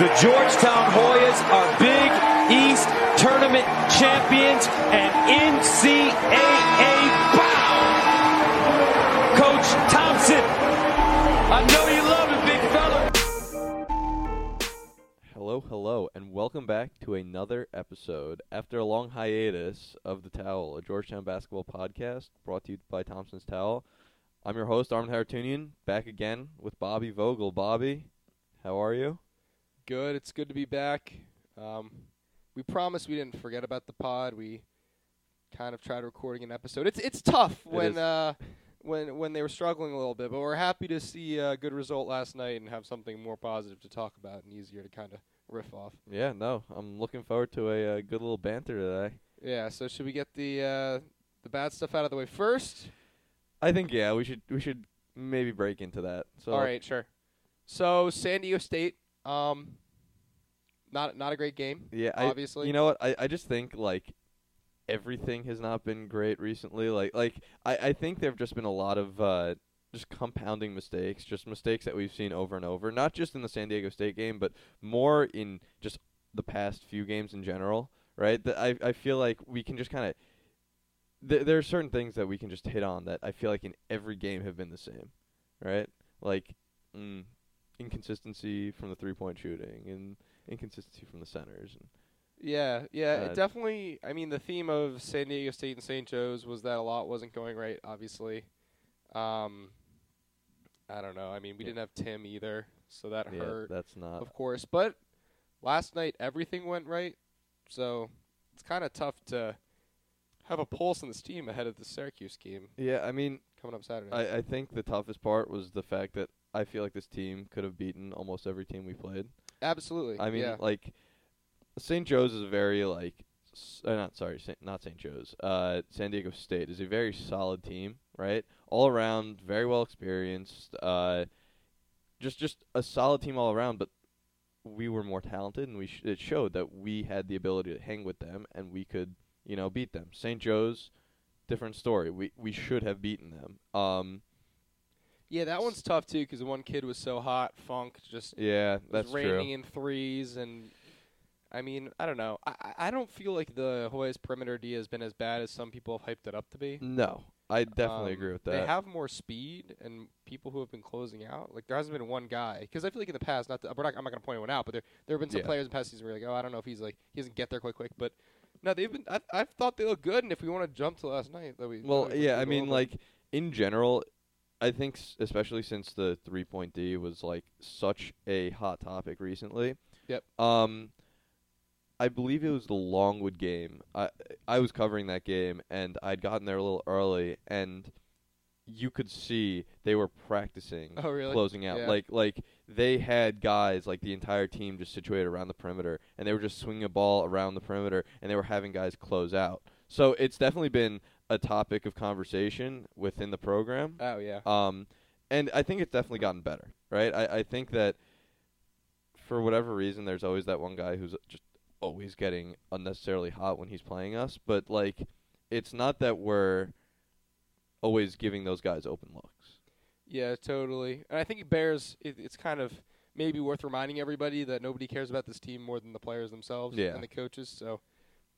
The Georgetown Hoyas are Big East Tournament champions and NCAA bound. Coach Thompson, I know you love it, big fella. Hello, hello, and welcome back to another episode after a long hiatus of The Towel, a Georgetown basketball podcast brought to you by Thompson's Towel. I'm your host, Armin Haratunian, back again with Bobby Vogel. Bobby, how are you? Good. It's good to be back. Um, we promised we didn't forget about the pod. We kind of tried recording an episode. It's it's tough It when uh, when when they were struggling a little bit, but we're happy to see a good result last night and have something more positive to talk about and easier to kind of riff off. Yeah, no, I'm looking forward to a, uh good little banter today. Yeah. So should we get the uh, the bad stuff out of the way first? I think yeah, we should we should maybe break into that. So All right. Sure. So San Diego State. Um, not not a great game. Yeah, I, obviously. You know what? I, I just think like everything has not been great recently. Like like I, I think there've just been a lot of uh just compounding mistakes, just mistakes that we've seen over and over, not just in the San Diego State game, but more in just the past few games in general, right? That I I feel like we can just kind of th- there are certain things that we can just hit on that I feel like in every game have been the same, right? Like mm, inconsistency from the three-point shooting and inconsistency from the centers and Yeah, yeah, Uh, it definitely. I mean, the theme of San Diego State and St. Joe's was that a lot wasn't going right. Obviously, um, I don't know. I mean, we Yeah. didn't have Tim either, so that yeah, hurt, that's not of course. But last night everything went right, so it's kind of tough to have a pulse on this team ahead of the Syracuse game Yeah, I mean, coming up Saturday. I, I think the toughest part was the fact that I feel like this team could have beaten almost every team we played. Absolutely. I mean, yeah. like St. Joe's is a very like s- uh, not sorry, Saint, not St. Joe's. Uh, San Diego State is a very solid team, right? All around, very well experienced. Uh, just just a solid team all around, but we were more talented, and we sh- it showed that we had the ability to hang with them, and we could, you know, beat them. St. Joe's, different story. We we should have beaten them. Um, yeah, that one's tough too because the one kid was so hot. Funk just yeah, that's raining true. in threes, and I mean, I don't know. I I- don't feel like the Hoyas perimeter D has been as bad as some people have hyped it up to be. No, I definitely Um, agree with that. They have more speed and people who have been closing out. Like there hasn't been one guy because I feel like in the past, not to, we're not, I'm not going to point anyone out, but there there have been some Yeah. players in past seasons where you're like, oh, I don't know if he's like he doesn't get there quite quick, but no, they've been. I I thought they looked good, and if we want to jump to last night, that we Well, yeah, I mean, over. like in general, I think especially since the three point D was like such a hot topic recently. Yep. Um, I believe it was the Longwood game. I I was covering that game, and I'd gotten there a little early, and you could see they were practicing Oh, really? closing out. Yeah. Like like they had guys like the entire team just situated around the perimeter, and they were just swinging a ball around the perimeter, and they were having guys close out. So it's definitely been a topic of conversation within the program. oh yeah, Um, and I think it's definitely gotten better, right? I, I think that for whatever reason, there's always that one guy who's just always getting unnecessarily hot when he's playing us. But like, it's not that we're always giving those guys open looks. Yeah, totally. And I think it bears. It, it's kind of maybe worth reminding everybody that nobody cares about this team more than the players themselves Yeah. and the coaches. So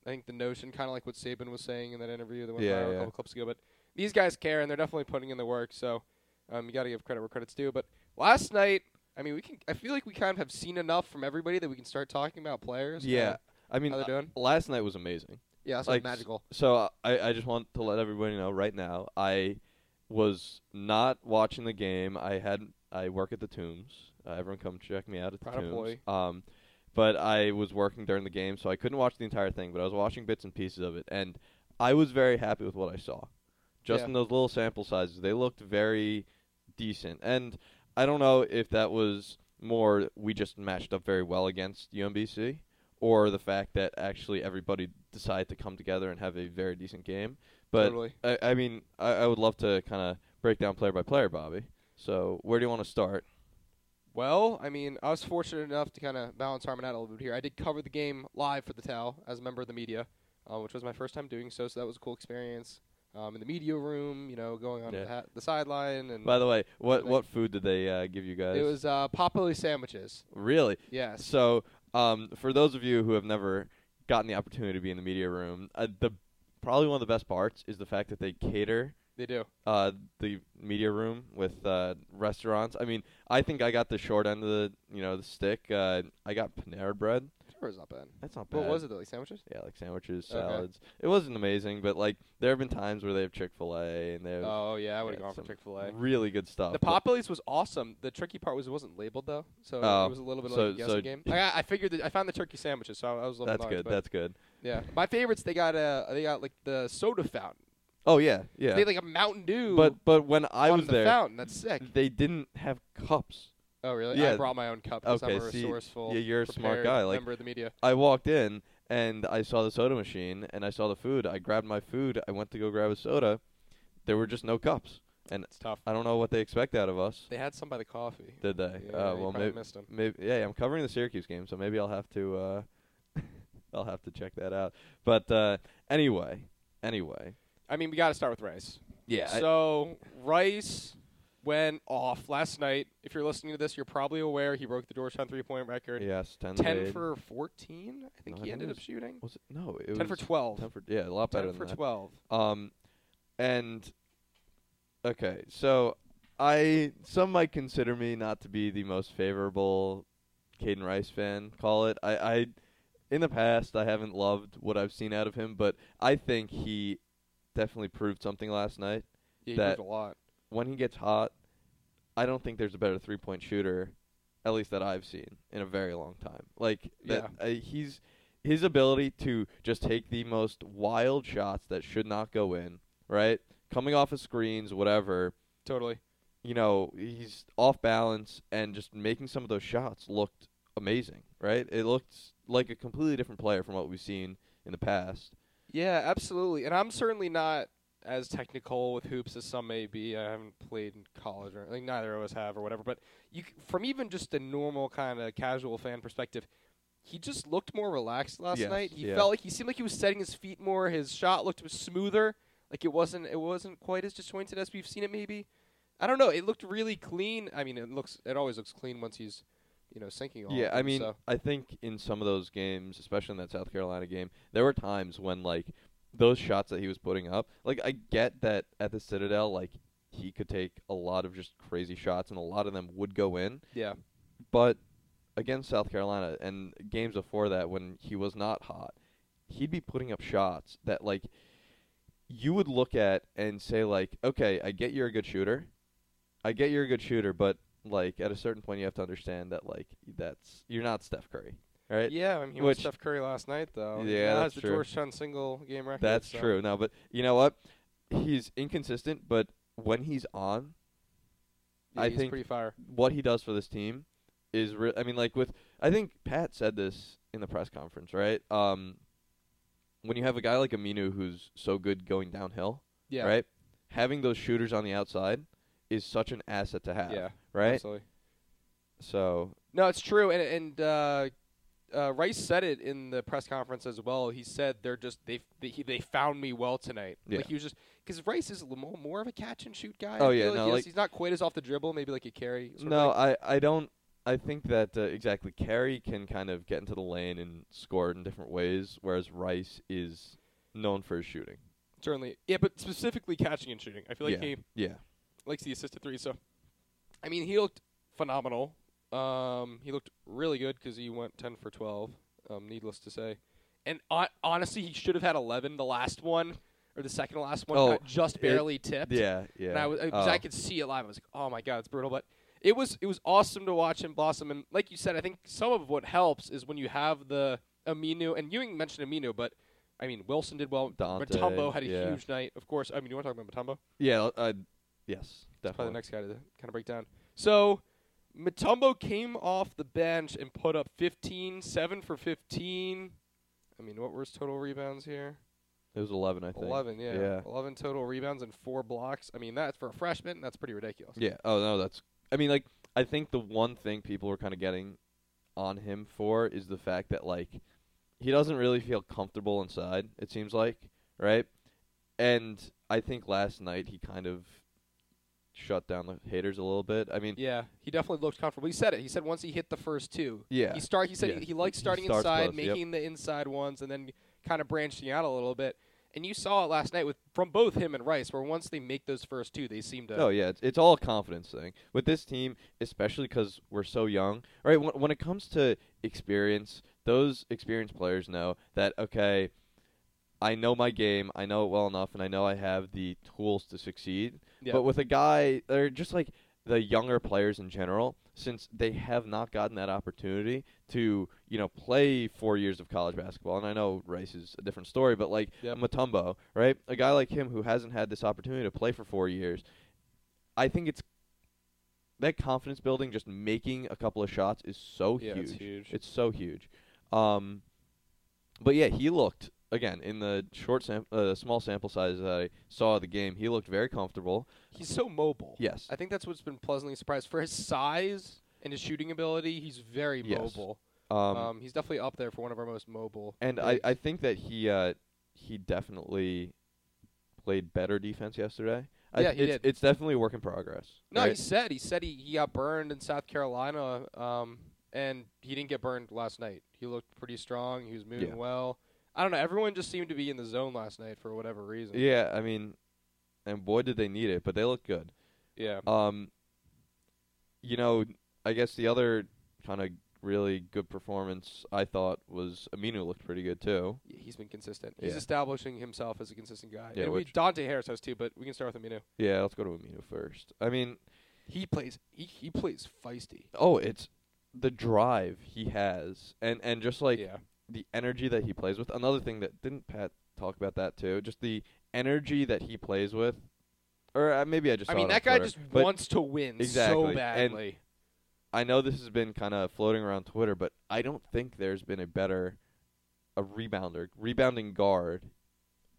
I think the notion, kind of like what Saban was saying in that interview that went Yeah, viral a yeah. couple clips ago, but these guys care and they're definitely putting in the work. So um, you got to give credit where credit's due. But last night, I mean, we can. I feel like we kind of have seen enough from everybody that we can start talking about players. Yeah, I mean, how they're uh, doing. last night was amazing. Yeah, that's like, magical. So uh, I I just want to let everybody know right now I was not watching the game. I had I work at the Tombs. Uh, everyone come check me out at the Proud Tombs. employee. Um, but I was working during the game, so I couldn't watch the entire thing. But I was watching bits and pieces of it, and I was very happy with what I saw. Just Yeah. in those little sample sizes, they looked very decent. And I don't know if that was more we just matched up very well against UMBC, or the fact that actually everybody decided to come together and have a very decent game. But totally. I, I mean, I, I would love to kind of break down player by player, Bobby. So where do you want to start? Well, I mean, I was fortunate enough to kind of balance Harmon out a little bit here. I did cover the game live for the Towel as a member of the media, uh, which was my first time doing so, so that was a cool experience. um, in the media room. You know, going on Yeah. the, ha- the sideline, and By the way, what what food did they uh, give you guys? it was uh, Popoli sandwiches. really. Yes. So, um, for those of you who have never gotten the opportunity to be in the media room, uh, the probably one of the best parts is the fact that they cater They do. uh, the media room with uh, restaurants. I mean, I think I got the short end of the you know the stick. Uh, I got Panera bread. Sure, it's not bad. That's not bad. What was it? though? Like sandwiches? Yeah, like sandwiches, Okay. salads. It wasn't amazing, but like there have been times where they have Chick Fil A and they have Oh yeah, I would have yeah, gone for Chick Fil A. really good stuff. The but- Popoli's was awesome. The tricky part was it wasn't labeled though, so Oh, it was a little bit so- like a guessing so- game. I, I figured that I found the turkey sandwiches, so I was a little That's annoyed, good. but That's good. yeah. My favorites they got uh they got like the soda fountain. Oh yeah, yeah. They had like a Mountain Dew. but but when I on was the there, fountain. That's sick. they didn't have cups. Oh really? yeah. I brought my own cup because Okay, I'm a see, resourceful. yeah, you're a smart prepared guy, like- member of the media. I walked in and I saw the soda machine and I saw the food. I grabbed my food. I went to go grab a soda. There were just no cups, and It's tough. I don't know what they expect out of us. They had some by the coffee. Did they? Yeah, uh, you well, probably maybe, missed 'em. maybe. Yeah, I'm covering the Syracuse game, so maybe I'll have to. Uh, I'll have to check that out. But uh, anyway, anyway. I mean, we got to start with Rice. Yeah. I- So Rice went off last night. If you're listening to this, you're probably aware he broke the Georgetown three-point record. yes, ten. Ten for fourteen. I think No, I he think ended up shooting. Was it? No, it Ten was for twelve. Ten for yeah, a lot better Ten for twelve. Um, and okay, so I some might consider me not to be the most favorable Kaiden Rice fan. Call it. I, I in the past I haven't loved what I've seen out of him, but I think he definitely proved something last night. Yeah, he that- a lot. When he gets hot, I don't think there's a better three point shooter, at least that I've seen in a very long time. Like that, uh, he's his ability to just take the most wild shots that should not go in, right? Coming off of screens, whatever. Totally. You know, he's off balance and just making some of those shots looked amazing, right? It looked like a completely different player from what we've seen in the past. Yeah, absolutely. And I'm certainly not as technical with hoops as some may be. I haven't played in college or like neither of us have or whatever. But you, from even just a normal kind of casual fan perspective, he just looked more relaxed last Yes, night. He yeah. felt like he seemed like he was setting his feet more. His shot looked smoother. Like it wasn't it wasn't quite as disjointed as we've seen it maybe. I don't know. It looked really clean. I mean, it looks it always looks clean once he's you know sinking all. Yeah, of I mean, so. I think in some of those games, especially in that South Carolina game, there were times when like those shots that he was putting up, like I get that at the Citadel, like he could take a lot of just crazy shots and a lot of them would go in, yeah, but against South Carolina and games before that when he was not hot, he'd be putting up shots that like you would look at and say like, okay, I get you're a good shooter. I get you're a good shooter, but like at a certain point you have to understand that like that's you're not Steph Curry, right? yeah. I mean, he Which- was Steph Curry last night though. Yeah, that's has the true. Georgetown single game record. That's so. true. No, but you know what? He's inconsistent, but when he's on, Yeah, I he's think pretty fire. what he does for this team is re- I mean like with I think Pat said this in the press conference, right? Um when you have a guy like Aminu who's so good going downhill, Yeah, right? Having those shooters on the outside is such an asset to have, Yeah, right? Absolutely. So, No, it's true, and and uh, uh, Rice said it in the press conference as well. He said they're just they they, they found me well tonight. Yeah. Like he was just because Rice is a little more, of a catch and shoot guy. Oh, I yeah, like no, like- he's not quite as off the dribble, maybe like a carry. no, thing. I I don't I think that uh, exactly Carey can kind of get into the lane and score in different ways whereas Rice is known for his shooting. certainly. Yeah, but specifically catching and shooting. I feel like yeah. he yeah. Likes the assisted three. So, I mean, he looked phenomenal. Um, he looked really good because he went ten for twelve. Um, needless to say, and hon- honestly, he should have had eleven. The last one or the second to last one Oh, just it- barely tipped. Yeah, yeah. And I was, I, 'cause Oh. I could see it live. I was like, oh my god, it's brutal. But it was, it was awesome to watch him blossom. And like you said, I think some of what helps is when you have the Aminu, and you mentioned Aminu, but I mean Wilson did well. Dante, Mutombo had a yeah. huge night, of course. I mean, you want to talk about Mutombo? Yeah, uh, yes, That's definitely. probably the next guy to kind of break down. So Mutombo came off the bench and put up 15, 7 for 15. I mean, what were his total rebounds here? It was 11, I think. 11, yeah. Yeah. 11 total rebounds and 4 blocks. I mean, that's for a freshman, that's pretty ridiculous. Yeah. Oh no, that's. I mean, like, I think the one thing people were kind of getting on him for is the fact that like he doesn't really feel comfortable inside. It seems like, right? And I think last night he kind of shut down the haters a little bit. I mean, Yeah, he definitely looked comfortable. He said it. He said once he hit the first two, yeah, he start. He said Yeah. he, he likes starting starts inside, close, yep. making the inside ones, and then kind of branching out a little bit. And you saw it last night with from both him and Rice, where once they make those first two, they seem to. Oh yeah, it's, it's all a confidence thing with this team, especially because we're so young. Right when when it comes to experience, those experienced players know that okay, I know my game, I know it well enough, and I know I have the tools to succeed. Yeah. But with a guy, they're just like the younger players in general, since they have not gotten that opportunity to, you know, play four years of college basketball. And I know Rice is a different story, but like Yep. Mutombo, right? A guy like him who hasn't had this opportunity to play for four years, I think it's that confidence building, just making a couple of shots is so yeah, huge. it's huge. It's so huge. Um, but yeah, he looked again in the short sam- uh, small sample size that I saw of the game. He looked very comfortable. He's so mobile. Yes. I think that's what's been pleasantly surprised for his size and his shooting ability. He's very Yes. mobile. Um, Um, he's definitely up there for one of our most mobile. and I. I think that he uh, he definitely played better defense yesterday. I, Yeah, he it's, did. it's definitely a work in progress. no, he said he said he, he got burned in South Carolina, um, and he didn't get burned last night. He looked pretty strong. He was moving Yeah. well. I don't know. Everyone just seemed to be in the zone last night for whatever reason. yeah, I mean, and boy did they need it, but they look good. Yeah. Um, you know, I guess the other kind of really good performance I thought was Aminu looked pretty good too. Yeah, He's been consistent. He's Yeah. establishing himself as a consistent guy. Yeah, and we, Dante Harris has too, but we can start with Aminu. Yeah, let's go to Aminu first. I mean, He plays. He, he plays feisty. oh, it's the drive he has, and and just like yeah. The energy that he plays with. Another thing that didn't Pat talk about that too, just the energy that he plays with. Or uh, maybe I just. I mean, that guy Twitter, just wants to win Exactly, so and- badly. I know this has been kind of floating around Twitter, but I don't think there's been a better, a rebounder, rebounding guard,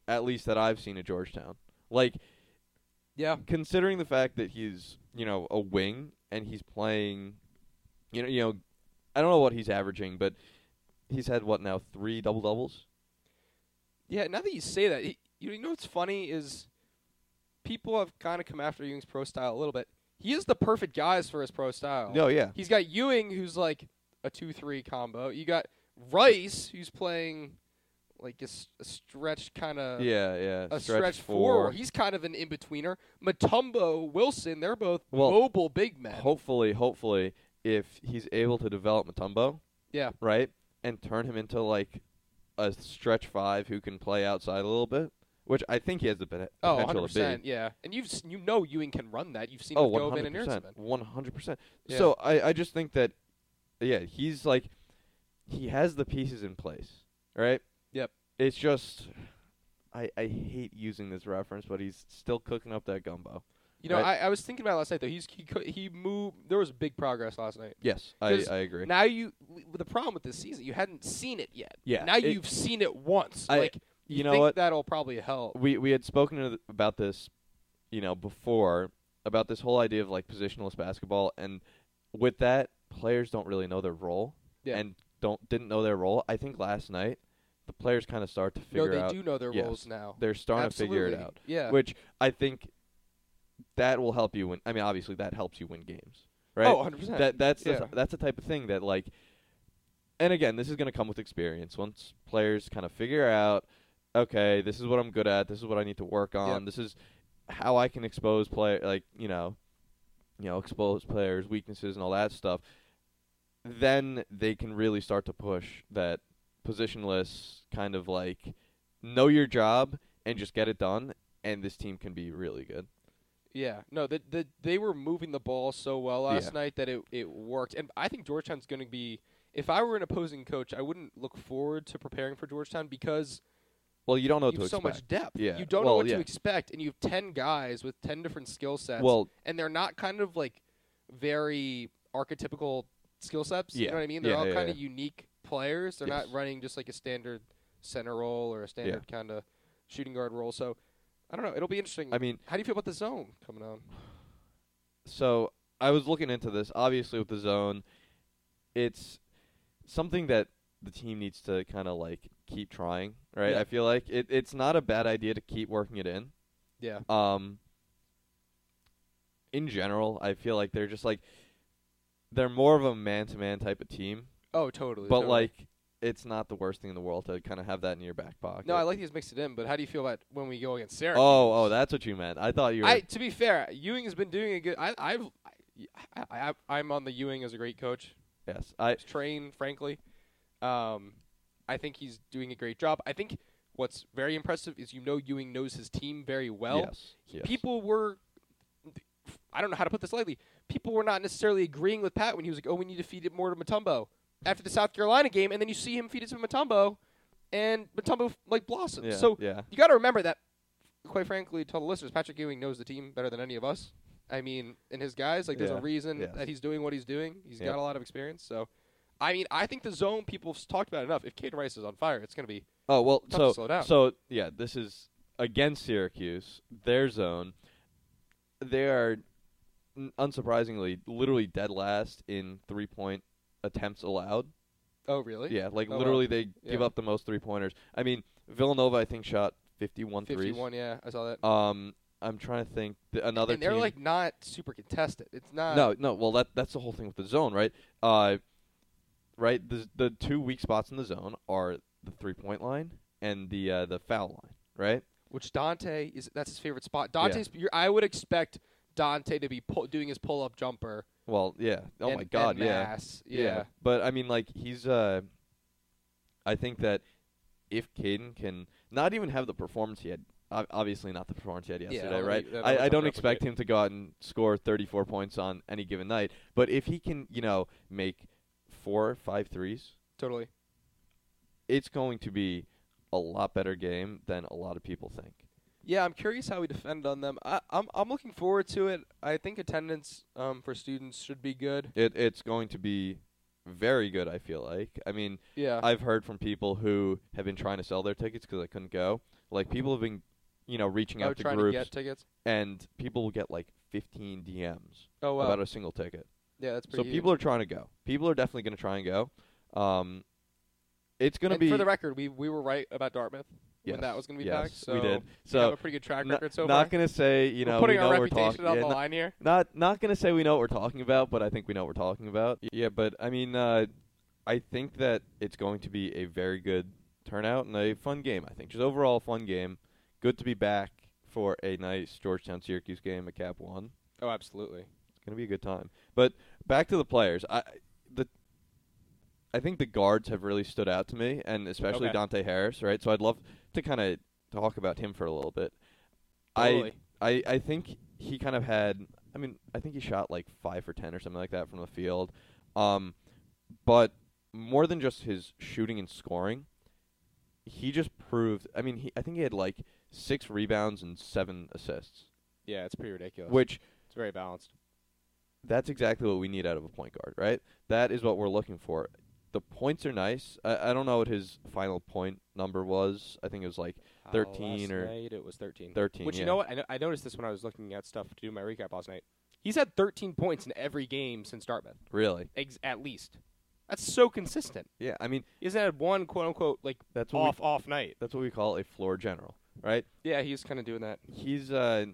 at least that I've seen at Georgetown. Like yeah. considering the fact that he's you know a wing and he's playing, you know, you know, I don't know what he's averaging, but he's had what now three double doubles. Yeah, now that you say that, he, you know what's funny is people have kind of come after Ewing's pro style a little bit. He is the perfect guys for his pro style. No, yeah, He's got Ewing, who's like a two-three combo. You got Rice, who's playing like a stretch kind of yeah, yeah. a stretch, stretch, four. He's kind of an in-betweener. Mutombo, Wilson, they're both Well, mobile big men. Hopefully, hopefully, if he's able to develop Mutombo, Yeah. right, and turn him into like a stretch five who can play outside a little bit, which I think he has the oh, potential 100 to be. Yeah, and you've you know Ewing can run that. You've seen Oh, him go one in hundred and percent, one hundred percent. So I, I just think that, yeah, he's like, he has the pieces in place, right? Yep. It's just, I I hate using this reference, but he's still cooking up that gumbo. You know, Right. I, I was thinking about it last night though. He's he cou- he moved. There was big progress last night. Yes, I I agree. Now you the problem with this season, you hadn't seen it yet. Yeah, Now it- you've seen it once. I- like you know think what? That'll probably help. we we had spoken th- about this, you know, before about this whole idea of like positionless basketball, and with that, players don't really know their role, Yeah. and don't didn't know their role. I think last night the players kind of start to figure out No, they out they do know their yes. roles now. they're starting Absolutely. to figure it out, Yeah. which I think that will help you win. I mean, obviously that helps you win games, right? Oh, 100 percent. that that's the yeah. that's the type of thing that like and again this is going to come with experience once players kind of figure out okay this is what i'm good at this is what i need to work on Yep. this is how i can expose play like you know you know expose players weaknesses and all that stuff then they can really start to push that positionless kind of like know your job and just get it done and this team can be really good Yeah, no, the, the, they were moving the ball so well last Yeah. night that it, it worked. And I think Georgetown's going to be. If I were an opposing coach, I wouldn't look forward to preparing for Georgetown because well you don't know what you to have so expect much depth. Yeah, You don't well, know what yeah. to expect, and you have 10 guys with 10 different skill sets. well and they're not kind of like very archetypical skill sets. Yeah. You know what I mean? They're Yeah, all kind of unique players. They're Yes. not running just like a standard center role or a standard kind of shooting guard role. So I don't know. It'll be interesting. i mean How do you feel about the zone coming on? so I was looking into this. Obviously, with the zone, it's something that the team needs to kind of like keep trying, right? Yeah. I feel like it, it's not a bad idea to keep working it in, Yeah. Um, in general, I feel like they're just like they're more of a man-to-man type of team, Oh, totally. but totally. like it's not the worst thing in the world to kind of have that in your back pocket. no, I like these mixed it in. But how do you feel about when we go against Syracuse? Oh, oh, that's what you meant. I thought you were. I to be fair, Ewing has been doing a good. I, I've, I, I, I'm on the Ewing as a great coach. yes, I. Train, frankly, um, I think he's doing a great job. I think what's very impressive is you know Ewing knows his team very well. yes, yes. People were, I don't know how to put this lightly. People were not necessarily agreeing with Pat when he was like, "Oh, we need to feed it more to Mutombo." After the South Carolina game, and then you see him feed it to Mutombo, and Mutombo like blossoms. Yeah, so yeah. you got to remember that, quite frankly, to the listeners, Patrick Ewing knows the team better than any of us. I mean, and his guys, like, there's Yeah, a reason yes. that he's doing what he's doing. He's Yep. got a lot of experience. So, I mean, I think the zone people have talked about enough. If Kaiden Rice is on fire, it's going to be Oh well, so slow down. so yeah, this is against Syracuse, their zone. They are, unsurprisingly, literally dead last in three point attempts allowed. Oh, really? Yeah, like Oh, wow. literally they give Yeah. up the most three pointers. I mean, Villanova I think shot 51 threes. 51. Yeah, I saw that. Um, I'm trying to think th- another and they're team. like not super contested. It's not. no, no. Well, that that's the whole thing with the zone, right? Uh, right. The the two weak spots in the zone are the three point line and the uh, the foul line, right? Which Dante is? That's his favorite spot. Dante's. you're- I would expect Dante to be pull, doing his pull up jumper. Well, yeah. Oh and- my God, yeah. mass. Yeah. But I mean, like he's. Uh, I think that if Kaiden can not even have the performance he had, obviously not the performance he had yesterday, that'll right? be- I, I don't expect him to go out and score 34 points on any given night, but if he can, you know, make four, five threes, Totally. it's going to be a lot better game than a lot of people think. Yeah, I'm curious how we defend on them. I, I'm I'm looking forward to it. I think attendance um, for students should be good. It it's going to be very good. I feel like. I mean, Yeah. I've heard from people who have been trying to sell their tickets because they couldn't go. Like people have been, you know, reaching oh, out to trying groups, to get tickets. and people will get like 15 DMs Oh wow. about a single ticket. yeah, that's pretty. So pretty. people are trying to go. People are definitely going to try and go. Um, it's going to and be for the record, we we were right about Dartmouth yes, when that was going to be yes, packed. So we did. So we have a pretty good track n- record so not far. going to say you know we're putting we know our reputation talking. on yeah, the not- line here. Not not gonna say we know what we're talking about, but I think we know what we're talking about. Yeah, but I mean, uh, I think that it's going to be a very good turnout and a fun game. I think just overall fun game. Good to be back for a nice Georgetown Syracuse game at Cap One. Oh, absolutely. It's gonna be a good time. But back to the players. I the I think the guards have really stood out to me, and especially Okay. Dante Harris. Right, so I'd love to kind of talk about him for a little bit. Totally. I I I think he kind of had. I mean, I think he shot like five for ten or something like that from the field. Um, but more than just his shooting and scoring, he just proved. I mean, he I think he had like six rebounds and seven assists, Yeah, it's pretty ridiculous. which it's very balanced. that's exactly what we need out of a point guard, right? That is what we're looking for. The points are nice. I, I don't know what his final point number was. I think it was like 13 last or it was 13. 13. Which yeah. you know what? I, no- I noticed this when I was looking at stuff to do my recap last night. He's had 13 points in every game since Dartmouth, Really? ex- at least. That's so consistent. Yeah. I mean, He hasn't had one quote unquote like that's off we, off night. that's what we call a floor general, right? Yeah, he's kind of doing that. He's uh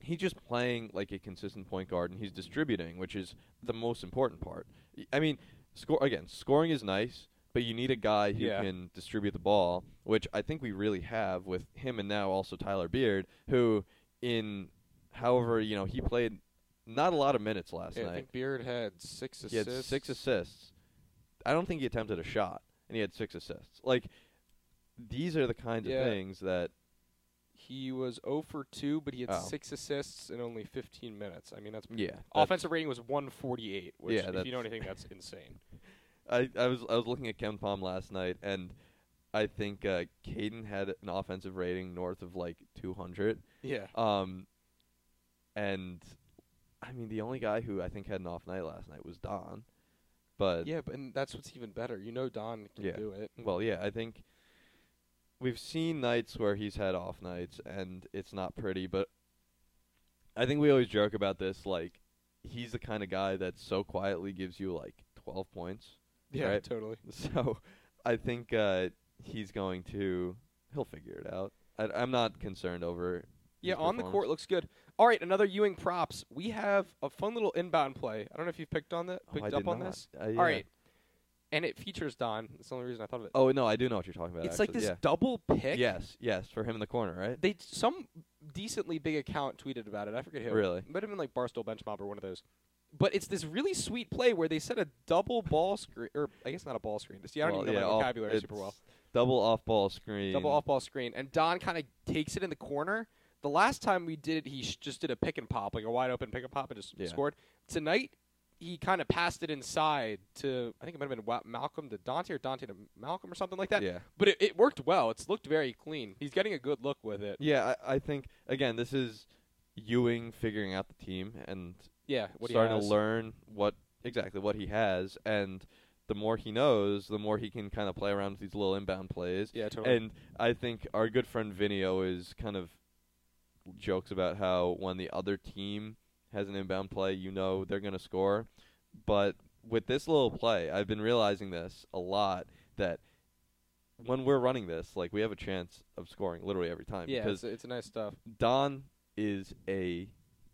he's just playing like a consistent point guard and he's distributing, which is the most important part. I mean, score again, scoring is nice, but you need a guy who Yeah. can distribute the ball, which I think we really have with him and now also Tyler Beard, who in however, you know, he played not a lot of minutes last Yeah, I think Beard had six He had assists. six assists. I don't think he attempted a shot, and he had six assists. Like these are the kinds Yeah. of things that He was 0 for 2, but he had Oh. six assists in only 15 minutes. I mean, that's yeah. that's- offensive rating was 148, which Yeah, if you know anything, that's insane. I, I was I was looking at KenPom last night, and I think uh, Kaiden had an offensive rating north of like 200. Yeah. Um, and I mean the only guy who I think had an off night last night was Don, but Yeah, but and that's what's even better. You know Don can Yeah. do it. well, yeah, I think we've seen nights where he's had off nights, and it's not pretty. But I think we always joke about this, like he's the kind of guy that so quietly gives you like 12 points. Yeah, right? totally. So I think uh, he's going to he'll figure it out. I, I'm not concerned over Yeah, on the court looks good. All right, another Ewing props. We have a fun little inbound play. I don't know if you've picked on that, Oh, picked I up on not. this. Uh, yeah. All right, and it features Don. That's the only reason I thought of it. Oh no, I do know what you're talking about. it's like actually, this yeah. double pick. Yes, yes, for him in the corner, right? They some decently big account tweeted about it. I forget who. Really? It Might have been like Barstool Bench Mob or one of those. But it's this really sweet play where they set a double ball screen, or I guess not a ball screen. See, I don't Well, even know yeah, my vocabulary super well. Double off ball screen. Double off ball screen, and Don kind of takes it in the corner. The last time we did it, he sh- just did a pick and pop, like a wide open pick and pop, and just Yeah. scored. Tonight, he kind of passed it inside to I think it might have been Malcolm to Dante or Dante to Malcolm or something like that. Yeah. But it, it worked well. It's looked very clean. He's getting a good look with it. Yeah, I, I think again this is Ewing figuring out the team and Yeah, starting to learn what exactly what he has, and the more he knows, the more he can kind of play around with these little inbound plays. Yeah, totally. And I think our good friend Vinny always kind of jokes about how when the other team has an inbound play, you know they're going to score. But with this little play, I've been realizing this a lot that when we're running this, like we have a chance of scoring literally every time yeah, because it's, it's nice stuff. Don is a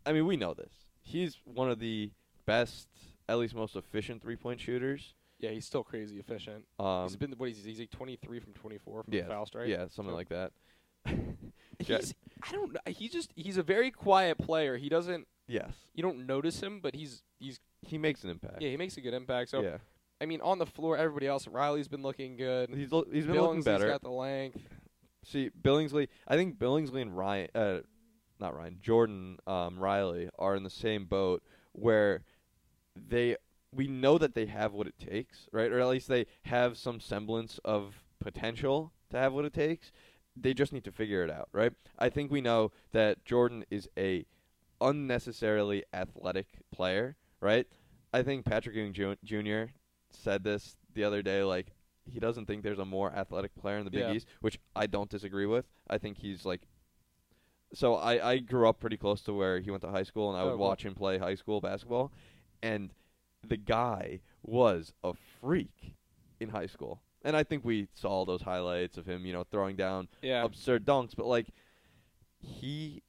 I mean, we know this. He's one of the best, at least most efficient three-point shooters. Yeah, he's still crazy efficient. Um, he's been what is he? He's like 23 from 24 from yeah, the foul strike. yeah, something So- like that. He's I don't know. He just he's a very quiet player. He doesn't yes, you don't notice him, but he's he's he makes an impact. yeah he makes a good impact. So yeah, I mean on the floor, everybody else. Riley's been looking good. he's lo- he's been looking better. got the length. See, Billingsley. I think Billingsley and Ryan, uh, not Ryan, Jordan, um, Riley are in the same boat where they we know that they have what it takes, right? Or at least they have some semblance of potential to have what it takes. They just need to figure it out, right? I think we know that Jordan is a unnecessarily athletic player, right? I think Patrick Ewing Jr. said this the other day, like he doesn't think there's a more athletic player in the Big Yeah. East, which I don't disagree with. I think he's like. So I I grew up pretty close to where he went to high school, and I Oh, would cool. watch him play high school basketball, and the guy was a freak in high school. And I think we saw all those highlights of him, you know, throwing down Yeah, absurd dunks, but like he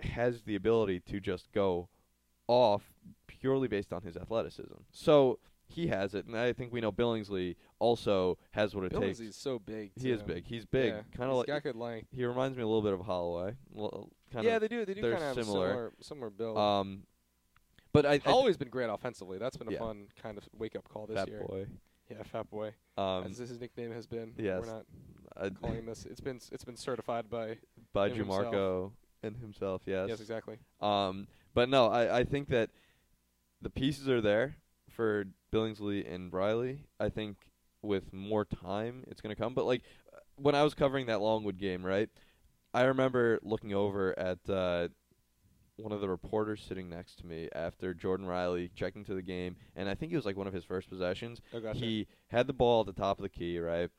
has the ability to just go off purely based on his athleticism. So he has it, and I think we know Billingsley also has what it takes. Billingsley's so big. He is big. He's big, Yeah, kind of like got good length. he reminds me a little bit of Holloway. L- yeah, they do. They do they're kind of similar. similar build. um, but I, I Always been great offensively. That's been a Yeah. fun kind of wake up call this fat year. boy. Yeah, fat boy. Um, as his nickname has been. yes. We're not I- calling this. It's been it's been certified by. by him. Jamarco and himself. Yes. Yes, exactly. Um, but no, I, I think that the pieces are there for Billingsley and Riley. I think with more time, it's going to come. But like uh, when I was covering that Longwood game, right? I remember looking over at uh, one of the reporters sitting next to me after Jordan Riley checking to the game, and I think it was like one of his first possessions. Oh, gotcha. He had the ball at the top of the key, right?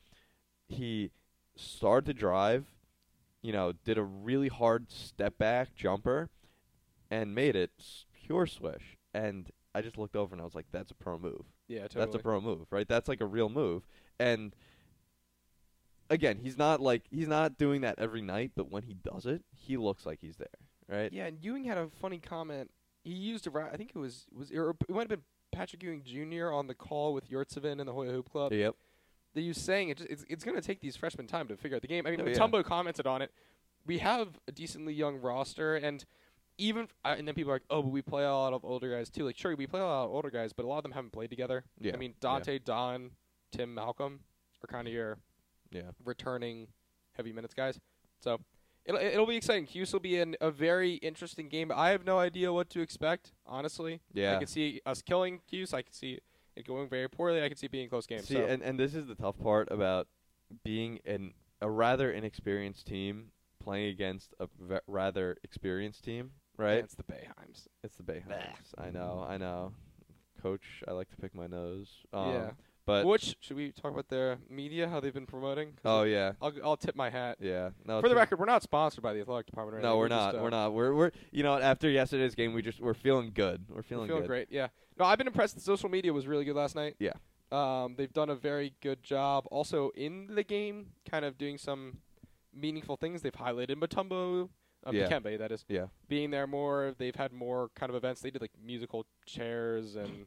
He started to drive, you know, did a really hard step back jumper, and made it pure swish. And I just looked over and I was like, "That's a pro move. yeah, totally. That's a pro move, right? That's like a real move." And again, he's not like he's not doing that every night, but when he does it, he looks like he's there, right? Yeah, and Ewing had a funny comment. He used a ra- I think it was was it might have been Patrick Ewing Jr. on the call with Yurtseven and the Hoya Hoop Club. Yep. That was saying it just, it's it's going to take these freshmen time to figure out the game. I mean, Oh, yeah. Commented on it. We have a decently young roster, and even f- uh, and then people are like, oh, but we play a lot of older guys too. Like, sure, we play a lot of older guys, but a lot of them haven't played together. Yeah. I mean, Yeah. Dante, Don, Tim, Malcolm are kind of your Yeah. returning heavy minutes guys. So it'll it'll be exciting. Cuse will be in a very interesting game. I have no idea what to expect, honestly. Yeah. I can see us killing Cuse. I can see it going very poorly. I can see being close game. See, so and and this is the tough part about being an a rather inexperienced team playing against a v- rather experienced team, right? Yeah, it's the Boeheims. It's the Boeheims. I know, I know. Coach, I like to pick my nose. Um, yeah. But Which should we talk about their media? How they've been promoting? oh yeah, I'll I'll tip my hat. yeah. No, For the record, we're not sponsored by the athletic department. Or No, anything. we're just, not. uh, we're not. We're we're you know after yesterday's game, we just we're feeling good. We're We're feeling, feeling good. great. Yeah. No, I've been impressed. The social media was really good last night. Yeah. Um, they've done a very good job. Also in the game, kind of doing some meaningful things. They've highlighted Mutombo Um, Yeah. Dikembe, that is. Yeah. Being there more, they've had more kind of events. They did like musical chairs and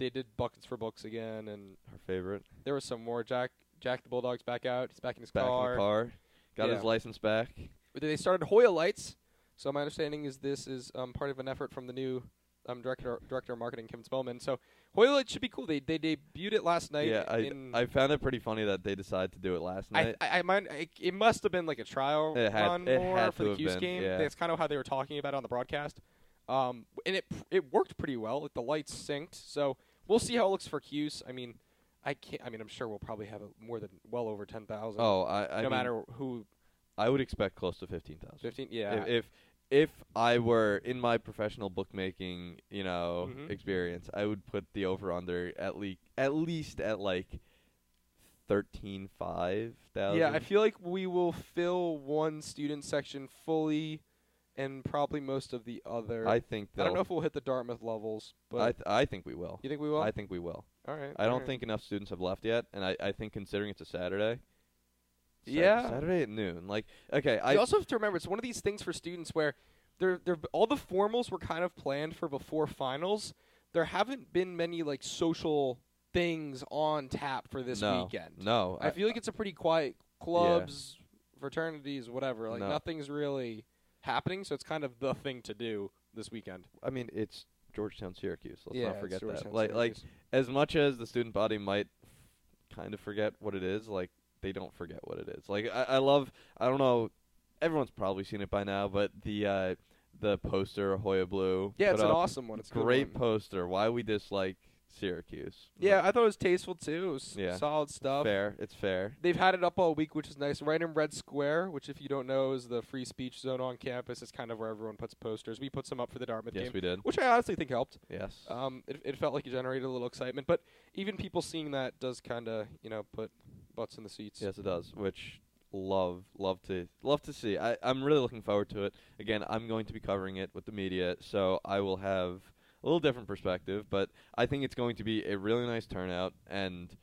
they did buckets for books again. And Our favorite. there was some more. Jack Jack the Bulldog's back out. He's back in his Back car. in the car. Got Yeah. his license back. But They started Hoya Lights. So my understanding is this is um, part of an effort from the new um, director director of marketing Kim Spellman. So Hoya Lights should be cool. They they debuted it last night. yeah, I, in, I found it pretty funny that they decided to do it last night. I, I mind it, it must have been like a trial It had- run it more for the been, game. yeah. That's kind of how they were talking about it on the broadcast. Um, and it it worked pretty well. Like the lights synced, so we'll see how it looks for Cuse. I mean, I can't. I mean, I'm sure we'll probably have a, more than well over ten thousand. oh, I, I no mean, matter who. I would expect close to fifteen thousand. Fifteen. Yeah. If, if if I were in my professional bookmaking, you know, Mhm. experience, I would put the over under at least at least at like thirteen five thousand. yeah, I feel like we will fill one student section fully, and probably most of the other. I think that I don't know if we'll hit the Dartmouth levels, but I th- I think we will. you think we will? I think we will. all right. I all don't right. think enough students have left yet, and I, I think considering it's a Saturday. Sat- Yeah. Saturday at noon. Like, okay, I you also have to remember it's one of these things for students where they're, they're, all the formals were kind of planned for before finals. There haven't been many like social things on tap for this no, weekend. No, I feel like it's a pretty quiet clubs, fraternities, whatever. Like No. nothing's really happening, so it's kind of the thing to do this weekend. I mean, it's Georgetown, Syracuse. Let's yeah, not forget that. Like, like as much as the student body might kind of forget what it is, like they don't forget what it is. Like I, I love. I don't know. Everyone's probably seen it by now, but the uh, the poster Hoya Blue. yeah, it's an awesome one. It's great one. poster. Why we dislike Syracuse? Yeah, I thought it was tasteful too. It was Yeah. solid stuff. fair. It's fair. They've had it up all week, which is nice. Right in Red Square, which, if you don't know, is the free speech zone on campus. It's kind of where everyone puts posters. We put some up for the Dartmouth Yes, game, Yes, we did. which I honestly think helped. Yes. Um, it, it felt like it generated a little excitement, but even people seeing that does kind of, you know, put butts in the seats. Yes, it does. Which love, love to, love to see. I, I'm really looking forward to it. Again, I'm going to be covering it with the media, so I will have a little different perspective. But I think it's going to be a really nice turnout, and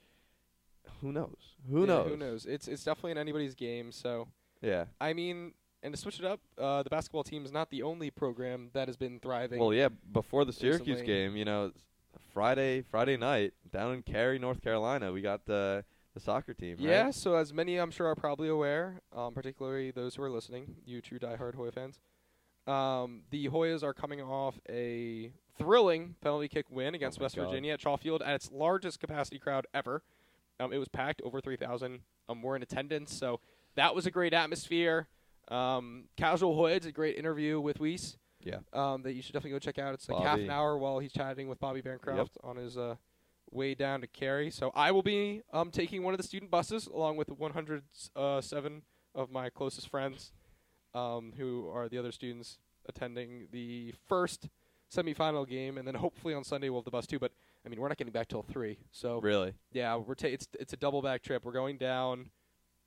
who knows? Who Yeah, knows? Who knows? It's it's definitely in anybody's game. So Yeah. I mean, and to switch it up, uh, the basketball team is not the only program that has been thriving. Well, yeah. Before the Syracuse recently. game, you know, Friday, Friday night down in Cary, North Carolina, we got the the soccer team. right? Yeah, so as many I'm sure are probably aware, um, particularly those who are listening, you true diehard Hoya fans, um, the Hoyas are coming off a thrilling penalty kick win against Oh West God. Virginia at Shaw Field at its largest capacity crowd ever. Um, it was packed, over 3,000 um, were in attendance, so that was a great atmosphere. Um, Casual Hood, a great interview with Weiss Yeah. um, that you should definitely go check out. It's like half an hour while he's chatting with Bobby Bancroft on his uh, way down to Cary. So I will be um, taking one of the student buses along with 107 of my closest friends, um, who are the other students attending the first semifinal game, and then hopefully on Sunday we'll have the bus too. But I mean, we're not getting back till three, so Really. yeah, we're ta- it's it's a double back trip. We're going down,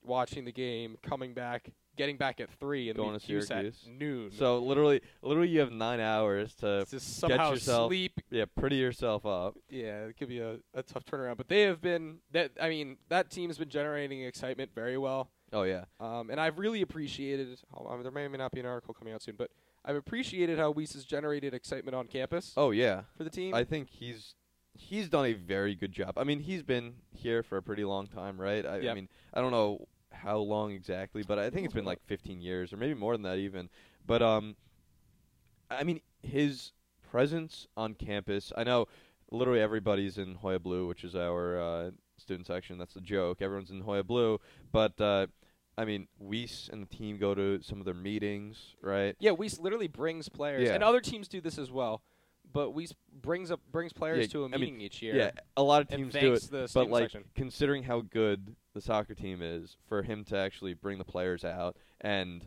watching the game, coming back, getting back at three, and Going to Cuse at noon. So literally, literally, you have nine hours to somehow yourself- sleep. yeah pretty yourself up. Yeah, it could be a, a tough turnaround, but they have been that. I mean, that team's been generating excitement very well, Oh yeah. um, and I've really appreciated. I mean, there may or may not be an article coming out soon, but I've appreciated how Weiss has generated excitement on campus Oh yeah. for the team. I think he's he's done a very good job. I mean, he's been here for a pretty long time, right? I, I mean, I don't know how long exactly, but I think it's been like 15 years or maybe more than that even. But um I mean, his presence on campus, I know literally everybody's in Hoya Blue, which is our uh, student section. That's the joke. Everyone's in Hoya Blue, but uh I mean, Weiss and the team go to some of their meetings, right? yeah, Weiss literally brings players, Yeah. and other teams do this as well. But Weiss brings up brings players Yeah, to a I mean, meeting each year. Yeah, a lot of teams do it. the but like section. considering how good the soccer team is for him to actually bring the players out and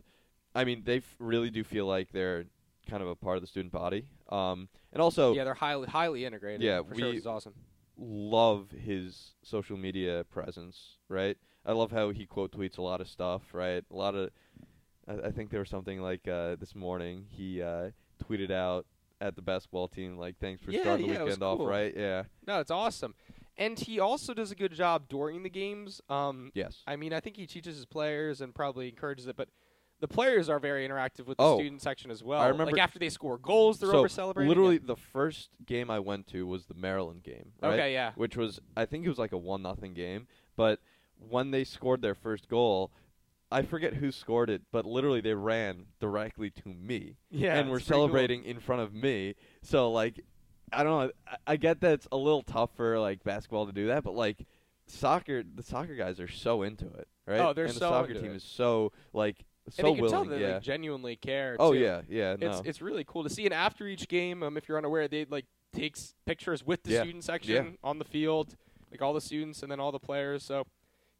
i mean they f- really do feel like they're kind of a part of the student body um and also yeah, they're highly highly integrated. Yeah, for sure, we- which is awesome. love his social media presence right i love how he quote tweets a lot of stuff right a lot of i, I think there was something like uh this morning he uh tweeted out at the basketball team like thanks for Yeah, starting yeah, the weekend off cool. right yeah No, it's awesome, and he also does a good job during the games. Um, yes I mean, I think he teaches his players and probably encourages it, but the players are very interactive with the Oh, student section as well. I remember- like after they score goals, they're so over celebrating. literally the first game I went to was the Maryland game. Right? Okay, yeah. Which was I think it was like a one nothing game, but when they scored their first goal, I forget who scored it, but literally they ran directly to me. Yeah, and were pretty cool. celebrating in front of me. So like, I don't know. I, I get that it's a little tough for like basketball to do that, but like soccer, the soccer guys are so into it, right? Oh, they're and the soccer team it. is so like so and you can willing. tell that yeah. they genuinely care. oh too. yeah, yeah. No. It's it's really cool to see. And after each game, um, if you're unaware, they like takes pictures with the Yeah. student section on the field, like all the students and then all the players. So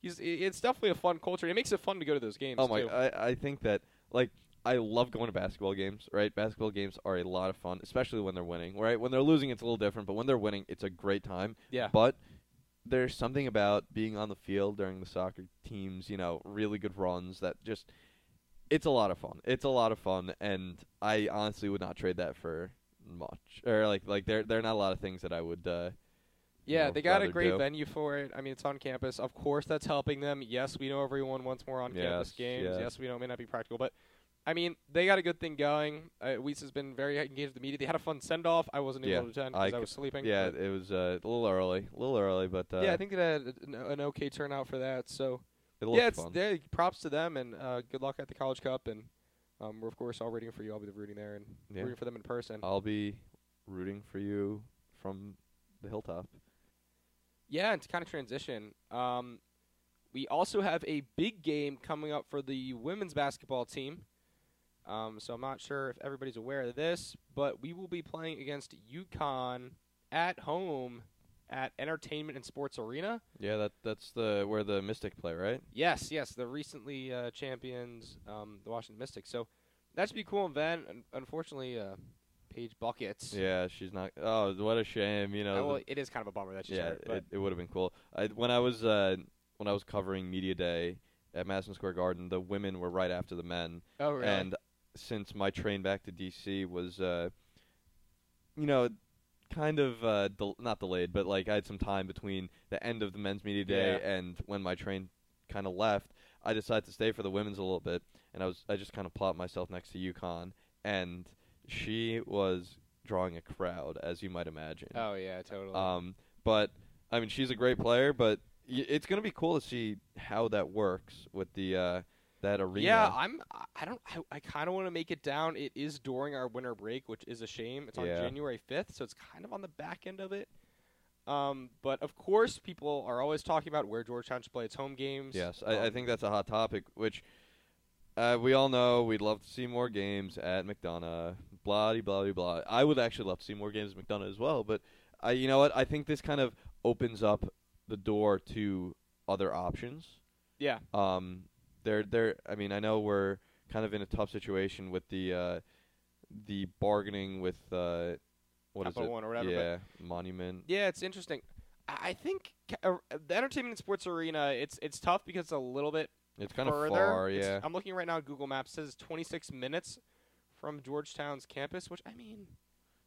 he's it's definitely a fun culture. It makes it fun to go to those games. oh my! too. I I think that like. I love going to basketball games, right? Basketball games are a lot of fun, especially when they're winning, right? When they're losing, it's a little different, but when they're winning, it's a great time. yeah. But there's something about being on the field during the soccer teams, you know, really good runs that just it's a lot of fun. It's a lot of fun and I honestly would not trade that for much. Or like like there there are not a lot of things that I would uh Yeah, know, they got a great do. venue for it. I mean, it's on campus. Of course, that's helping them. Yes, we know everyone wants more on-campus Yes, games. yes. Yes, we know it may not be practical, but I mean, they got a good thing going. Uh, Weiss has been very engaged with the media. They had a fun send-off. I wasn't Yeah, able to attend I because I, c- was sleeping. Yeah, it was uh, a little early. A little early, but uh yeah, I think they had an, an okay turnout for that. So it yeah, it's yeah, props to them and uh, good luck at the College Cup. And um, we're of course all rooting for you. I'll be rooting there and Yeah. rooting for them in person. I'll be rooting for you from the hilltop. Yeah, and to kind of transition, um, we also have a big game coming up for the women's basketball team. Um, so I'm not sure if everybody's aware of this, but we will be playing against UConn at home at Entertainment and Sports Arena. Yeah, that that's the where the Mystic play, right? Yes, yes, the recently uh, champions, um, the Washington Mystics. So that should be a cool event. Un- unfortunately, uh, Paige Bueckers. Yeah, she's not. Oh, what a shame. You know, Uh, well, it is kind of a bummer that she's yeah, hurt. But it, it would have been cool. I, when I was uh, when I was covering media day at Madison Square Garden, the women were right after the men, oh, really? and since my train back to DC was, uh, you know, kind of uh, del- not delayed, but like I had some time between the end of the men's media day Yeah. and when my train kind of left. I decided to stay for the women's a little bit, and I was I just kind of plopped myself next to UConn, and she was drawing a crowd, as you might imagine. oh yeah, totally. Um, but I mean, she's a great player, but y- it's gonna be cool to see how that works with the uh, that arena. Yeah, I'm. I- I don't. I, I kind of want to make it down. It is during our winter break, which is a shame. It's on Yeah. January 5th, so it's kind of on the back end of it. Um, but of course, people are always talking about where Georgetown should play its home games. Yes, I, I Um, think that's a hot topic, which uh, we all know we'd love to see more games at McDonough. Blah blah blah. I would actually love to see more games at McDonough as well, but I, you know what? I think this kind of opens up the door to other options. Yeah. Um, they're they're. I mean, I know we're kind of in a tough situation with the uh, the bargaining with uh, what is Capital it? One or whatever, Yeah, Monument. Yeah, it's interesting. I think ca- uh, the entertainment and sports arena. It's it's tough because it's a little bit It's kind of far. It's- Yeah. I'm looking right now. at Google Maps It says 26 minutes from Georgetown's campus, which I mean,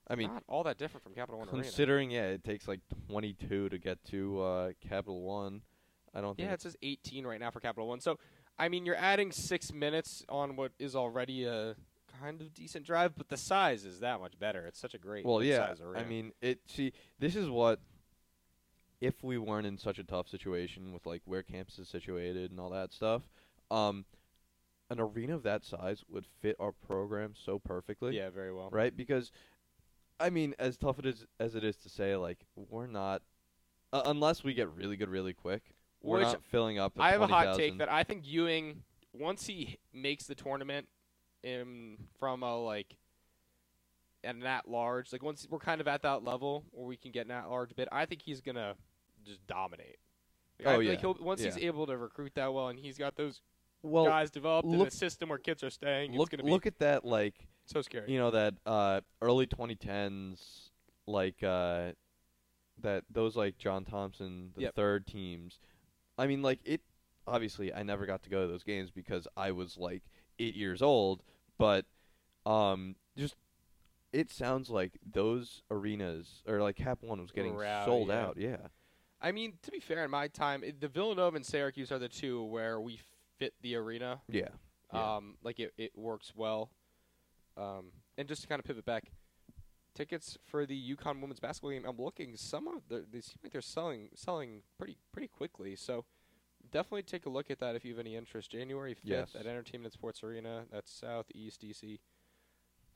I mean, not all that different from Capital One Arena. considering yeah, it takes like 22 to get to uh, Capital One. I don't think. Yeah, it says 18 right now for Capital One. So, I mean, you're adding six minutes on what is already a kind of decent drive, but the size is that much better. It's such a great well, yeah. I mean, it. See, this is what. If we weren't in such a tough situation with like where campus is situated and all that stuff, um, an arena of that size would fit our program so perfectly. yeah, very well. right? Because, I mean, as tough it is as it is to say, like we're not, uh, unless we get really good really quick, we're Which not filling up. I have a hot 20,000. take that I think Ewing, once he makes the tournament, in from a like an at large, like once we're kind of at that level where we can get an at large bid, I think he's gonna just dominate. Like, Oh, yeah. like he'll, once he's able to recruit that well, and he's got those well, guys developed in look- a system where kids are staying, look it's gonna be look at that like so scary. you know that uh, early 2010s like uh, that those like John Thompson the Yep. third teams. I mean, like it. Obviously, I never got to go to those games because I was like eight years old. But um, just it sounds like those arenas or like Cap One was getting sold yeah. out. Yeah. I mean, to be fair, in my time, it, the Villanova and Syracuse are the two where we fit the arena. Yeah. Yeah. Um, like it, it works well. Um, and just to kind of pivot back, tickets for the UConn women's basketball game. I'm looking. Some of the, they seem like they're selling selling pretty pretty quickly. So definitely take a look at that if you have any interest. January 5th Yes. at Entertainment and Sports Arena. That's Southeast DC,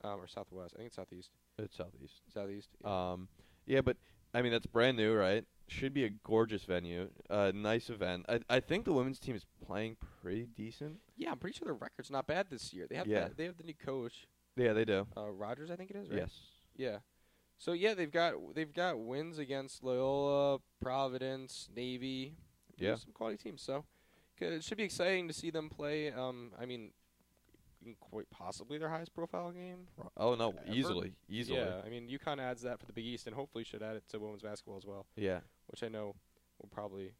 um, or Southwest. I think it's Southeast. It's southeast. Southeast. yeah. Um, yeah, but I mean that's brand new, right? Should be a gorgeous venue, uh, nice event. I I think the women's team is playing pretty decent. yeah, I'm pretty sure their record's not bad this year. They have Yeah. that, they have the new coach, Yeah, they do. uh, Rogers, I think it is. Right? Yes. Yeah. So yeah, they've got they've got wins against Loyola, Providence, Navy. Yeah. Some quality teams. So it should be exciting to see them play. Um, I mean, quite possibly their highest profile game. Oh no, Ever? easily, easily. Yeah, I mean, UConn adds that for the Big East, and hopefully should add it to women's basketball as well, Yeah. which I know we'll probably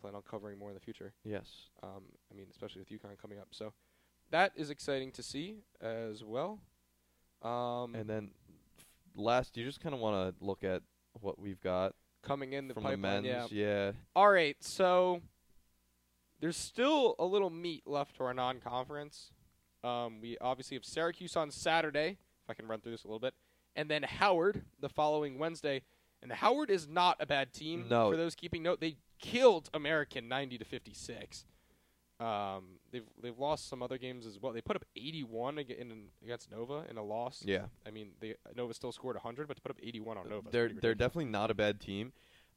plan on covering more in the future. Yes. Um, I mean, especially with UConn coming up. So that is exciting to see as well. Um, And then last, you just kind of want to look at what we've got coming in the from pipeline, the men's. yeah. yeah. All right, so there's still a little meat left to our non-conference. Um, we obviously have Syracuse on Saturday, if I can run through this a little bit, and then Howard the following Wednesday. And Howard is not a bad team. No. For those keeping note, they killed American 90 to 56. Um, they've they've lost some other games as well. They put up 81 in, against Nova in a loss. Yeah. I mean, they Nova still scored 100, but to put up 81 on Nova, they're they're definitely not a bad team.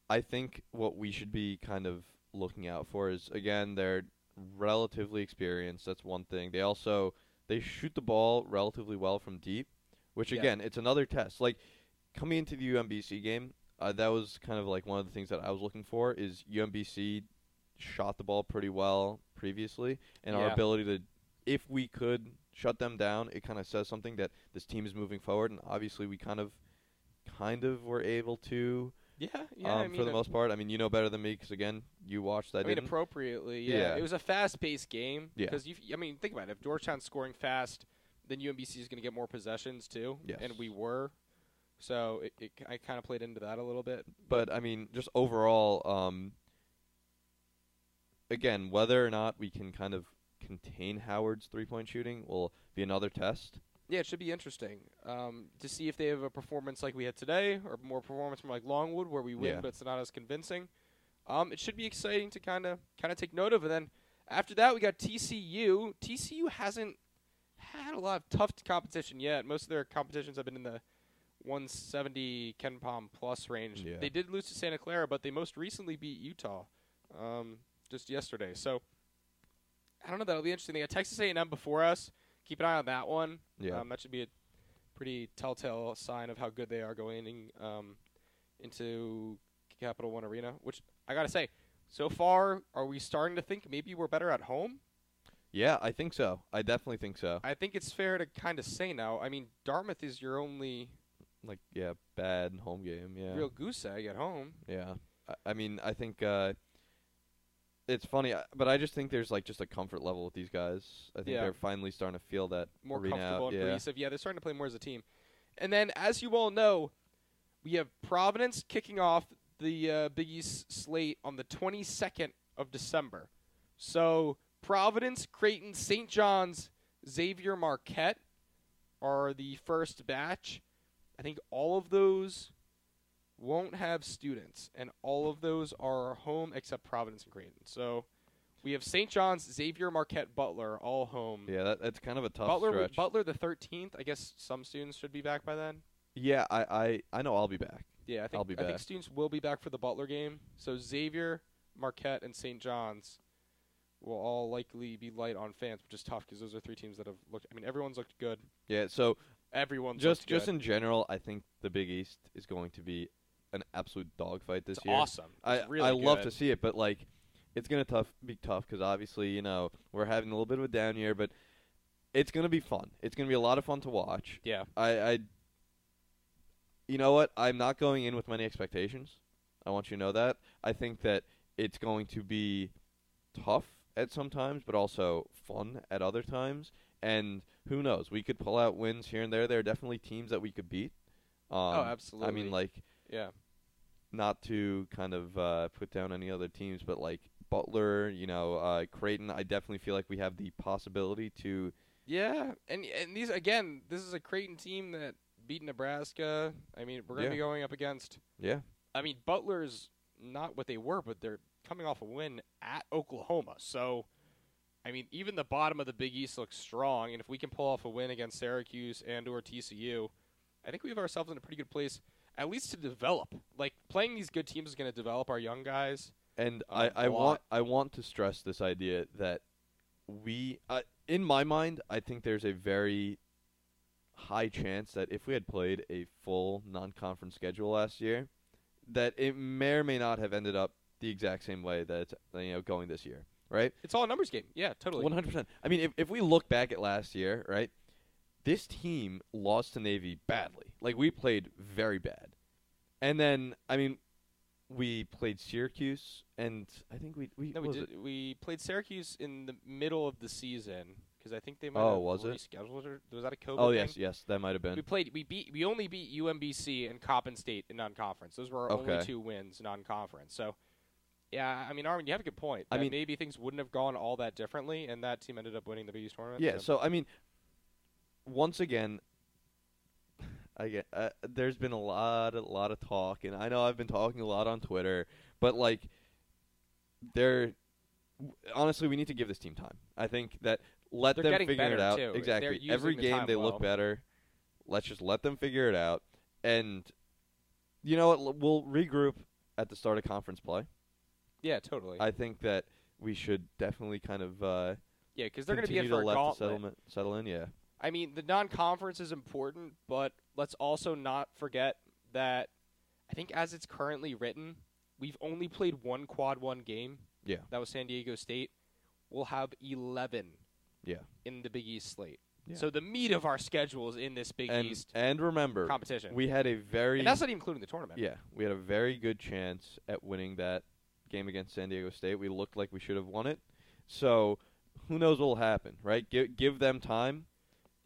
I think what we should be kind of looking out for is again they're relatively experienced. That's one thing. They also they shoot the ball relatively well from deep, which Yeah. again it's another test. Like coming into the UMBC game, uh, that was kind of like one of the things that I was looking for is UMBC shot the ball pretty well previously, and our Yeah. ability to if we could shut them down, it kind of says something that this team is moving forward, and obviously we kind of kind of were able to yeah, yeah. um, I mean, for the most part. I mean, you know better than me because again, you watched that. I mean, didn't? appropriately, yeah. Yeah. It was a fast-paced game. Yeah. Because you, I mean, think about it. If Georgetown's scoring fast, then UMBC is going to get more possessions too. Yes. And we were, so it, it I kind of played into that a little bit. but I mean, just overall, um, again, whether or not we can kind of contain Howard's three-point shooting will be another test. Yeah, it should be interesting um, to see if they have a performance like we had today, or more performance from like Longwood, where we win, Yeah. but it's not as convincing. Um, it should be exciting to kind of kind of take note of. And then after that, we got TCU. TCU hasn't had a lot of tough competition yet. Most of their competitions have been in the 170 KenPom plus range. Yeah. They did lose to Santa Clara, but they most recently beat Utah um, just yesterday. So I don't know. That'll be interesting. They got Texas A&M before us. Keep an eye on that one. Yeah. Um, that should be a pretty telltale sign of how good they are going in, um, into Capital One Arena. Which I gotta say, so far, are we starting to think maybe we're better at home? Yeah, I think so. I definitely think so. I think it's fair to kind of say now. I mean, Dartmouth is your only Like, yeah, bad home game. Yeah, real goose egg at home. yeah. I, I mean, I think uh, it's funny, uh, but I just think there's like just a comfort level with these guys. I think Yeah. they're finally starting to feel that more comfortable out. and yeah. cohesive. Yeah, they're starting to play more as a team. And then, as you all know, we have Providence kicking off the uh, Big East slate on the 22nd of December. So Providence, Creighton, St. John's, Xavier, Marquette are the first batch. I think all of those won't have students, and all of those are home except Providence and Creighton. So we have St. John's, Xavier, Marquette, Butler all home. Yeah, that, that's kind of a tough Butler, stretch. Butler, the thirteenth. I guess some students should be back by then. yeah, I, I, I know I'll be back. Yeah, I think I'll be back. I think students will be back for the Butler game. So Xavier, Marquette, and St. John's will all likely be light on fans, which is tough because those are three teams that have looked. I mean, everyone's looked good. Yeah, so Everyone's just just good. in general, I think the Big East is going to be an absolute dogfight this it's year. awesome. I really I love to see it, but like, it's gonna tough be tough because obviously you know we're having a little bit of a down year, but it's gonna be fun. It's gonna be a lot of fun to watch. Yeah, I, I you know what? I'm not going in with many expectations. I want you to know that. I think that it's going to be tough at some times, but also fun at other times. And who knows? We could pull out wins here and there. There are definitely teams that we could beat. Um, Oh, absolutely. I mean, like, yeah, not to kind of uh, put down any other teams, but like Butler, you know, uh, Creighton. I definitely feel like we have the possibility to. Yeah, and and these again, this is a Creighton team that beat Nebraska. I mean, we're going to Yeah. be going up against. Yeah. I mean, Butler's not what they were, but they're coming off a win at Oklahoma. So, I mean, even the bottom of the Big East looks strong, and if we can pull off a win against Syracuse and or TCU, I think we have ourselves in a pretty good place, at least to develop. Like playing these good teams is going to develop our young guys. And I, I want. I want to stress this idea that we uh, in my mind I think there's a very high chance that if we had played a full non-conference schedule last year that it may or may not have ended up the exact same way that it's you know going this year, right? It's all a numbers game. Yeah, totally. One hundred percent. I mean, if if we look back at last year, right, this team lost to Navy badly. Like we played very bad, and then I mean, we played Syracuse, and I think we we No, we did. We played Syracuse in the middle of the season because I think they might Oh, have was it? rescheduled it. Was that a COVID Oh thing? yes, yes, that might have been. We played. We beat. We only beat UMBC and Coppin State in non-conference. Those were our only two wins non-conference. So, yeah, I mean, Armin, you have a good point. I mean- maybe things wouldn't have gone all that differently, and that team ended up winning the Big East tournament. Yeah. So I mean, once again, I get uh, there's been a lot, a lot of talk, and I know I've been talking a lot on Twitter, but like, there, honestly, we need to give this team time. I think that let They're them figure it out. too. Exactly. Every the game they well. look better. Let's just let them figure it out, and you know what? L- We'll regroup at the start of conference play. yeah, totally. I think that we should definitely kind of uh, yeah, because they're going to be in for to a gauntlet. settlement settle in. Yeah. I mean, the non-conference is important, but let's also not forget that I think as it's currently written, we've only played one quad one game. Yeah. That was San Diego State. We'll have 11 Yeah. in the Big East slate. Yeah. So the meat of our schedule is in this Big and East and remember, competition. we had a very and that's not even including the tournament. yeah, we had a very good chance at winning that game against San Diego State. We looked like we should have won it. So who knows what will happen, right? Give give them time.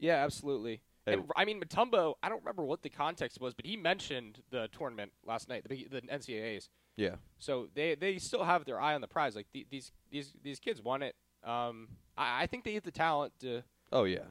Yeah, absolutely. Hey, And, I mean, Mutombo, I don't remember what the context was, but he mentioned the tournament last night, the, the NCAAs. yeah, So they they still have their eye on the prize. Like the, these these these kids want it. Um, I, I think they have the talent to. oh yeah,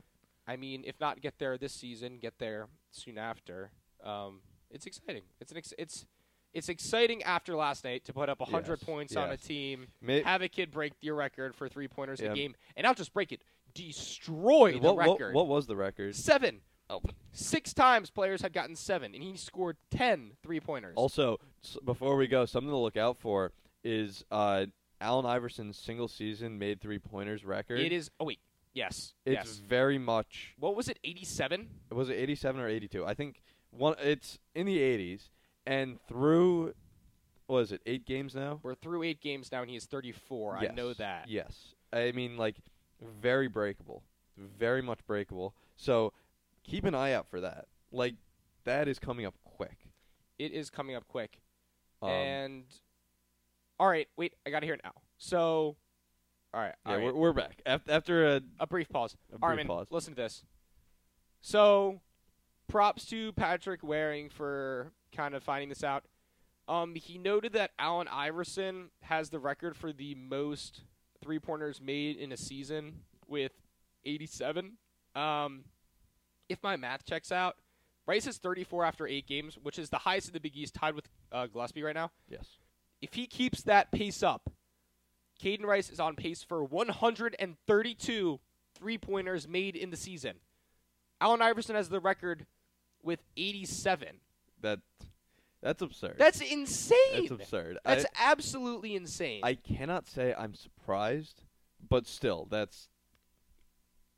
I mean, if not get there this season, get there soon after. Um, it's exciting. It's an ex- it's it's exciting after last night to put up hundred Yes, points on a team, May- have a kid break your record for three pointers Yeah. a game, and not just break it, destroy the what, what record. what was the record? Seven. Oh. Six times players had gotten seven, and he scored ten three pointers. Also, s- before we go, something to look out for is uh, Allen Iverson's single season made three pointers record. It is. Oh wait, yes, It's yes. very much. What was it? 87. Was it 87 or 82? I think one. It's in the 80s, and through what is it eight games now? We're through eight games now, and he is 34. I know that. Yes. I mean, like, very breakable. Very much breakable. So keep an eye out for that. Like, that is coming up quick. It is coming up quick. Um, and all right, wait, I gotta hear it now. So, all right, yeah, all right. we're, we're back. After, after a, a brief pause. a brief Armin, pause. listen to this. So, props to Patrick Waring for kind of finding this out. Um, he noted that Allen Iverson has the record for the most three pointers made in a season with 87. Um, if my math checks out, Rice is 34 after eight games, which is the highest in the Big East, tied with uh, Gillespie right now. Yes. If he keeps that pace up, Kaiden Rice is on pace for 132 three pointers made in the season. Allen Iverson has the record with 87. That, that's absurd. That's insane. That's absurd. That's I, absolutely insane. I cannot say I'm surprised, but still, that's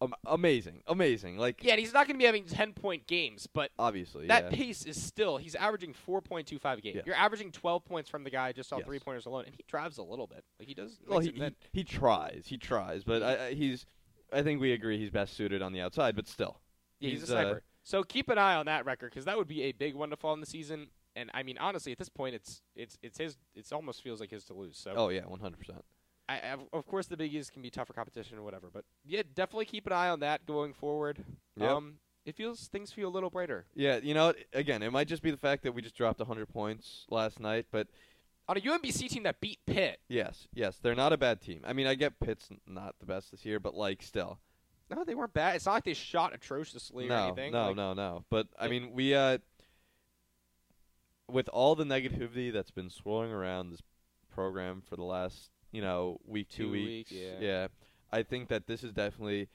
um, amazing. Amazing. Like, yeah, and he's not going to be having 10 point games, but obviously. that yeah. pace is still, he's averaging 4.25 a game. Yeah. You're averaging 12 points from the guy just on Yes. three pointers alone, and he drives a little bit. Like he does. Well, he, he he tries. He tries, but I, I, he's. I think we agree he's best suited on the outside, but still. Yeah, he's, He's, a uh, so keep an eye on that record because that would be a big one to fall in the season. And I mean, honestly, at this point, it's it's it's his. It almost feels like his to lose. So Oh yeah, one hundred percent. I, of course, the Big East can be tougher competition or whatever. But yeah, definitely keep an eye on that going forward. Yep. Um, it feels things feel a little brighter. Yeah, you know, again, it might just be the fact that we just dropped hundred points last night, but on a UMBC team that beat Pitt. Yes, yes, they're not a bad team. I mean, I get Pitt's not the best this year, but like still, No, they weren't bad. It's not like they shot atrociously or no, anything. no, Like, no, no. But I mean, we uh, with all the negativity that's been swirling around this program for the last, you know, week, two, Two weeks, weeks, yeah. I think that this is definitely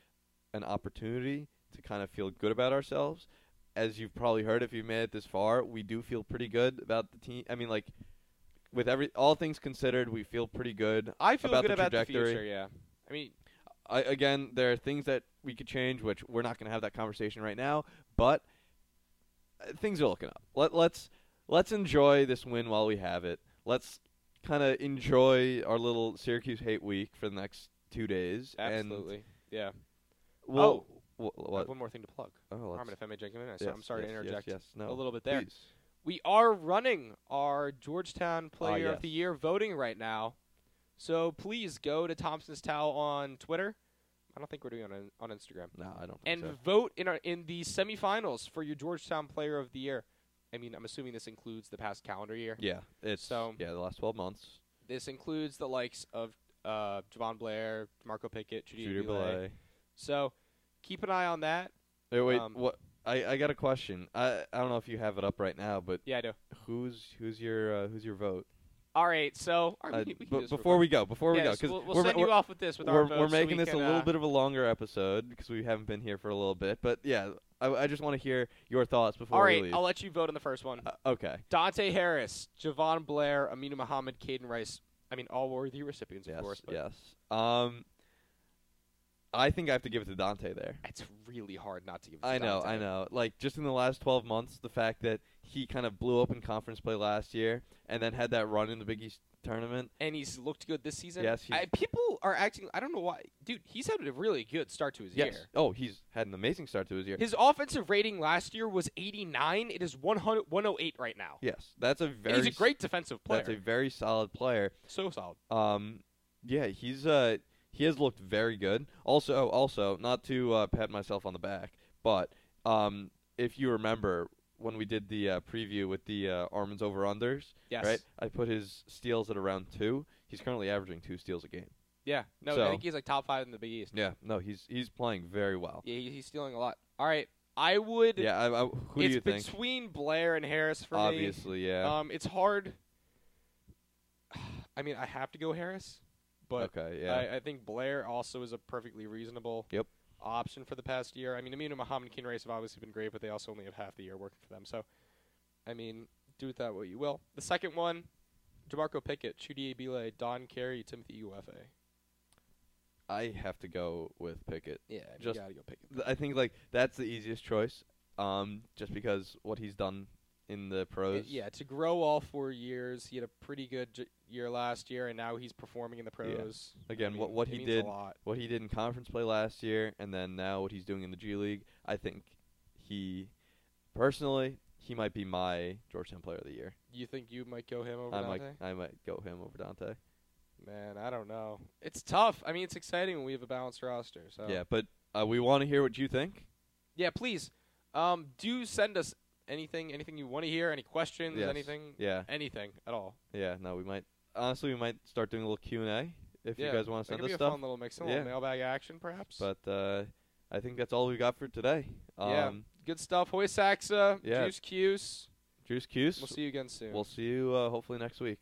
an opportunity to kind of feel good about ourselves. As you've probably heard, if you've made it this far, we do feel pretty good about the team. I mean, like with every all things considered, we feel pretty good. I feel about good the about the trajectory. future. Yeah, I mean, I, again, there are things that we could change, which we're not going to have that conversation right now. But uh, things are looking up. Let let's let's enjoy this win while we have it. Let's kind of enjoy our little Syracuse hate week for the next two days. absolutely. yeah. We'll, wh- I have one more thing to plug. Oh, let's- Harmon, if I may jump in, so yes, I'm sorry yes, to interject Yes, yes, no, a little bit there. please. We are running our Georgetown Player Ah, of the. Year voting right now. So please go to Thompson's Towel on Twitter. I don't think we're doing it on on Instagram. No, I don't. Think And so. vote in our in the semifinals for your Georgetown Player of the Year. I mean, I'm assuming this includes the past calendar year. yeah, it's So- yeah the last twelve months. This includes the likes of uh, Jahvon Blair, Marco Pickett, Judy. Belay. So keep an eye on that. Hey, wait, Um, what? I, I got a question. I I don't know if you have it up right now, but Yeah, I do. who's who's your uh, who's your vote? All right, so Uh, we we can but do this real before we go, before we go, because we'll, we'll we're, send you off with this with we're, our we're votes so making we this can, a little uh, bit of a longer episode because we haven't been here for a little bit. But yeah, I, I just want to hear your thoughts before All right. I'll let you vote on the first one. Uh, okay. Dante Harris, Jahvon Blair, Aminu Mohammed, Kaiden Rice. I mean, all worthy recipients, of Yes. course. But Yes. Um, I think I have to give it to Dante there. It's really hard not to give. It to Dante. I know, Dante. I know. Like just in the last 12 months, the fact that he kind of blew up in conference play last year and then had that run in the Big East tournament. And he's looked good this season. Yes, he's- I, people are acting. I don't know why, dude. He's had a really good start to his Yes. year. Oh, he's had an amazing start to his year. His offensive rating last year was 89. It is 100, 108 right now. yes, that's a And very he's a great defensive player. That's a very solid player. so solid. Um, yeah, he's uh he has looked very good. Also, also not to uh, pat myself on the back, but um, if you remember when we did the uh, preview with the uh, Armin's over unders, Yes. right? I put his steals at around two. He's currently averaging two steals a game. Yeah. No, I think he's like top five in the Big East. Yeah, no, he's he's playing very well. Yeah, he- he's stealing a lot. All right, I would. Yeah, I, I, who do you think? It's between Blair and Harris for Obviously, me. yeah. Um, it's hard. I mean, I have to go Harris, but okay, yeah. I, I think Blair also is a perfectly reasonable Yep. option for the past year. I mean, Mohammed and Kaiden Rice have obviously been great, but they also only have half the year working for them. So, I mean, do with that what you will. The second one, Jamarko Pickett, Chudier Bile, Don Carey, Timothy Ighoefe. I have to go with Pickett. Yeah, Just- gotta go Pickett. Th- I think like that's the easiest choice. Um, just because what he's done in the pros. Yeah, to grow all four years, he had a pretty good j- year last year, and now he's performing in the pros. Again, I what- mean, what it he did- what he did in conference play last year, and then now what he's doing in the G League. I think he, personally, he might be my Georgetown Player of the Year. You think you might go him over I Dante? might, I might go him over Dante. Man, I don't know. It's tough. I mean, it's exciting when we have a balanced roster. So Yeah, but uh, we want to hear what you think. yeah. Please, um, do send us anything, anything you want to hear, any questions, Yes. anything, Yeah, anything at all. yeah. No, we might. Honestly, we might start doing a little Q and A if yeah, you guys want to send us stuff. fun little mix, a Yeah. little mailbag action, perhaps. But uh, I think that's all we got for today. Um, Yeah. good stuff. Hoya Saxa, Yeah. Juice Cuse. Juice Cuse. We'll see you again soon. We'll see you uh, hopefully next week.